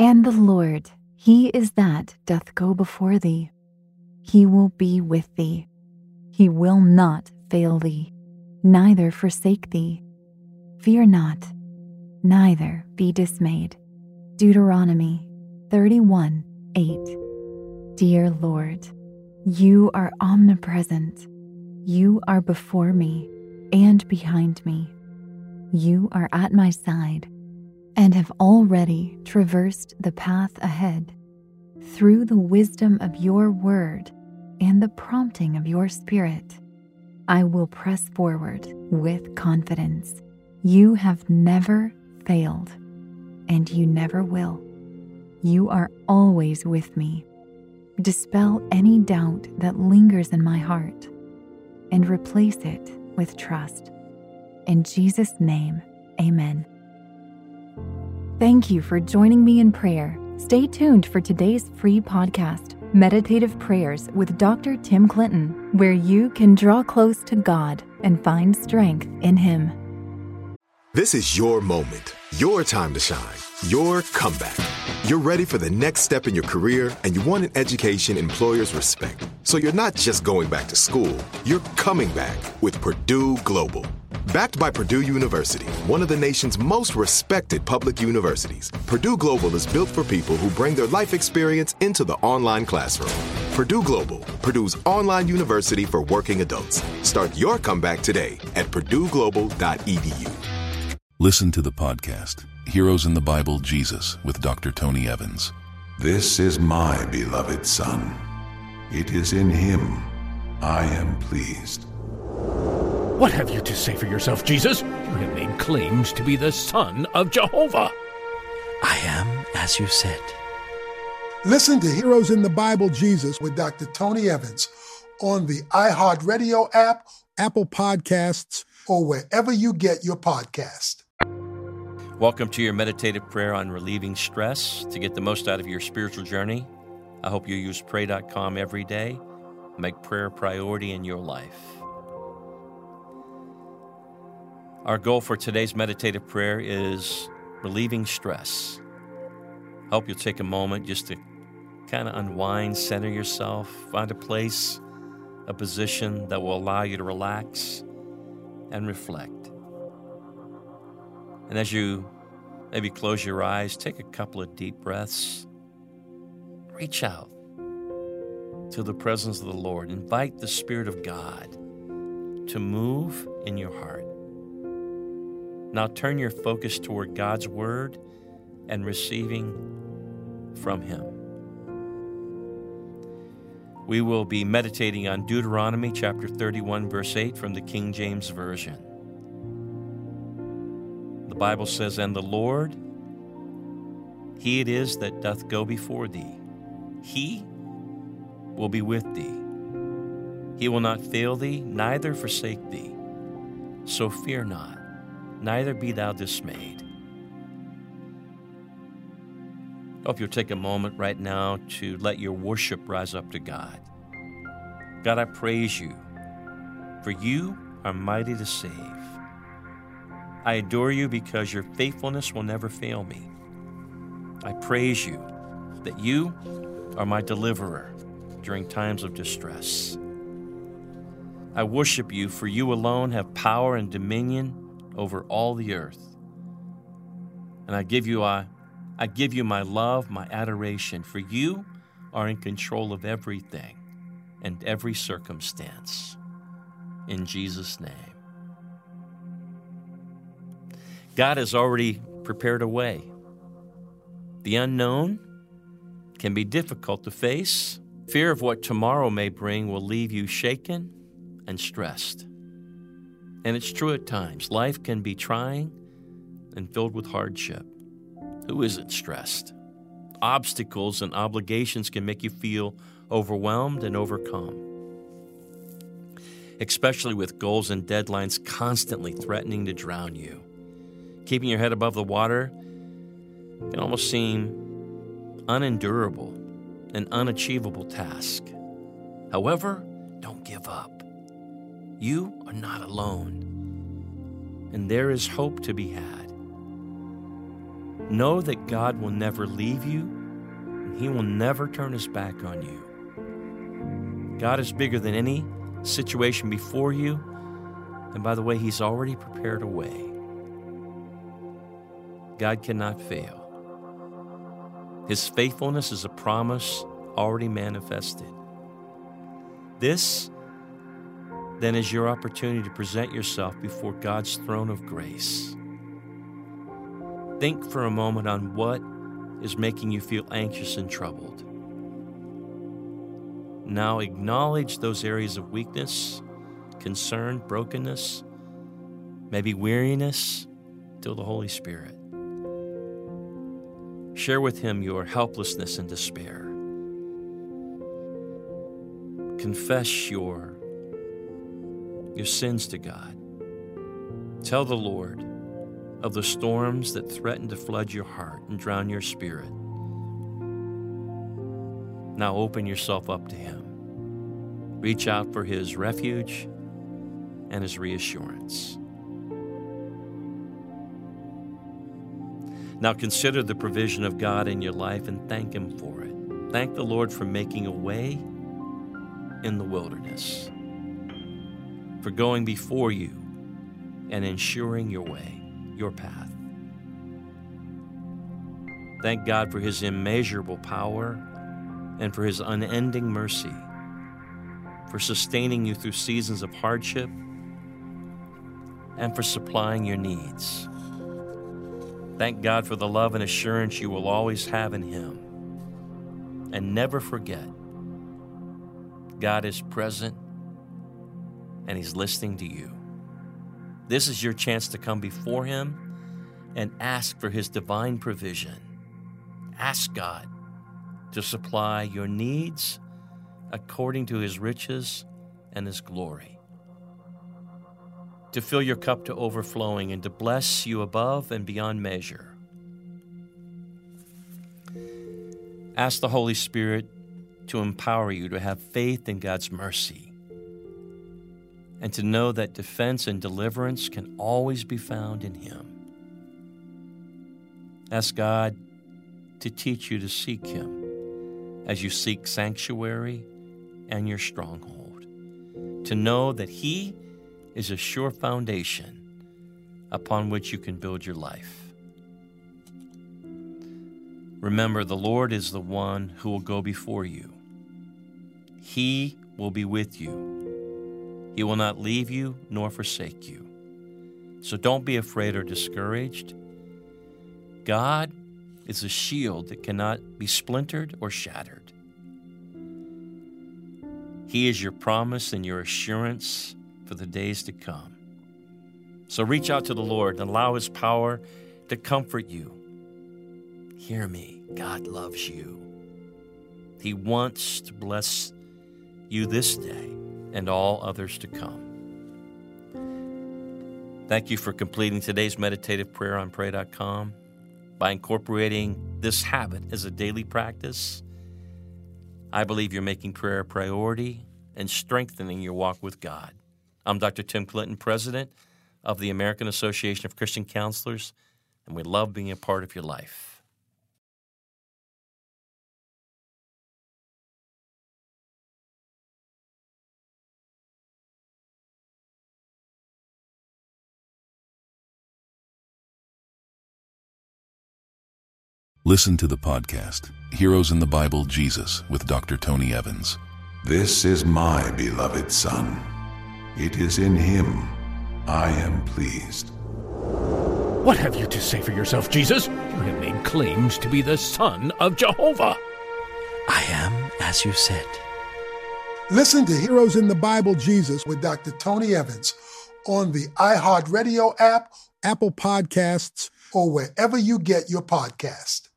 And the Lord, He is that doth go before thee. He will be with thee. He will not fail thee, neither forsake thee. Fear not, neither be dismayed. Deuteronomy 31 8. Dear Lord, you are omnipresent. You are before me and behind me. You are at my side and have already traversed the path ahead. Through the wisdom of your word and the prompting of your spirit, I will press forward with confidence. You have never failed, and you never will. You are always with me. Dispel any doubt that lingers in my heart and replace it with trust. In Jesus' name, amen. Thank you for joining me in prayer. Stay tuned for today's free podcast, Meditative Prayers with Dr. Tim Clinton, where you can draw close to God and find strength in Him. This is your moment, your time to shine, your comeback. You're ready for the next step in your career, and you want an education employers respect. So you're not just going back to school, you're coming back with Purdue Global. Backed by Purdue University, one of the nation's most respected public universities, Purdue Global is built for people who bring their life experience into the online classroom. Purdue Global, Purdue's online university for working adults. Start your comeback today at purdueglobal.edu. Listen to the podcast, Heroes in the Bible Jesus, with Dr. Tony Evans. This is my beloved Son. It is in him I am pleased. What have you to say for yourself, Jesus? You have made claims to be the Son of Jehovah. I am as you said. Listen to Heroes in the Bible Jesus with Dr. Tony Evans on the iHeartRadio app, Apple Podcasts, or wherever you get your podcast. Welcome to your meditative prayer on relieving stress to get the most out of your spiritual journey. I hope you use pray.com every day. Make prayer a priority in your life. Our goal for today's meditative prayer is relieving stress. I hope you'll take a moment just to kind of unwind, center yourself, find a place, a position that will allow you to relax and reflect. And as you maybe close your eyes, take a couple of deep breaths, reach out to the presence of the Lord. Invite the Spirit of God to move in your heart. Now turn your focus toward God's Word and receiving from Him. We will be meditating on Deuteronomy chapter 31, verse 8 from the King James Version. The Bible says, And the Lord, He it is that doth go before thee. He will be with thee. He will not fail thee, neither forsake thee. So fear not neither be thou dismayed. Hope you'll take a moment right now to let your worship rise up to God. God, I praise you, for you are mighty to save. I adore you because your faithfulness will never fail me. I praise you that you are my deliverer during times of distress. I worship you, for you alone have power and dominion over all the earth. And I give you I, I give you my love, my adoration, for you are in control of everything and every circumstance. In Jesus' name. God has already prepared a way. The unknown can be difficult to face. Fear of what tomorrow may bring will leave you shaken and stressed. And it's true at times. Life can be trying and filled with hardship. Who isn't stressed? Obstacles and obligations can make you feel overwhelmed and overcome, especially with goals and deadlines constantly threatening to drown you. Keeping your head above the water can almost seem unendurable, an unachievable task. However, don't give up. You are not alone, and there is hope to be had. Know that God will never leave you, and He will never turn His back on you. God is bigger than any situation before you, and by the way, He's already prepared a way. God cannot fail. His faithfulness is a promise already manifested. This, then, is your opportunity to present yourself before God's throne of grace. Think for a moment on what is making you feel anxious and troubled. Now acknowledge those areas of weakness, concern, brokenness, maybe weariness, to the Holy Spirit. Share with Him your helplessness and despair. Confess your, your sins to God. Tell the Lord of the storms that threaten to flood your heart and drown your spirit. Now open yourself up to Him. Reach out for His refuge and His reassurance. Now consider the provision of God in your life and thank Him for it. Thank the Lord for making a way in the wilderness, for going before you and ensuring your way, your path. Thank God for His immeasurable power and for His unending mercy, for sustaining you through seasons of hardship and for supplying your needs. Thank God for the love and assurance you will always have in Him. And never forget God is present and He's listening to you. This is your chance to come before Him and ask for His divine provision. Ask God to supply your needs according to His riches and His glory. To fill your cup to overflowing and to bless you above and beyond measure. Ask the Holy Spirit to empower you to have faith in God's mercy and to know that defense and deliverance can always be found in Him. Ask God to teach you to seek Him as you seek sanctuary and your stronghold, to know that He is a sure foundation upon which you can build your life. Remember, the Lord is the one who will go before you. He will be with you. He will not leave you nor forsake you. So don't be afraid or discouraged. God is a shield that cannot be splintered or shattered. He is your promise and your assurance for the days to come. So reach out to the Lord and allow His power to comfort you. Hear me, God loves you. He wants to bless you this day and all others to come. Thank you for completing today's meditative prayer on pray.com. By incorporating this habit as a daily practice, I believe you're making prayer a priority and strengthening your walk with God. I'm Dr. Tim Clinton, President of the American Association of Christian Counselors, and we love being a part of your life. Listen to the podcast, Heroes in the Bible Jesus, with Dr. Tony Evans. This is my beloved Son. It is in him I am pleased. What have you to say for yourself, Jesus? You have made claims to be the Son of Jehovah. I am as you said. Listen to Heroes in the Bible Jesus with Dr. Tony Evans on the iHeartRadio app, Apple Podcasts, or wherever you get your podcast.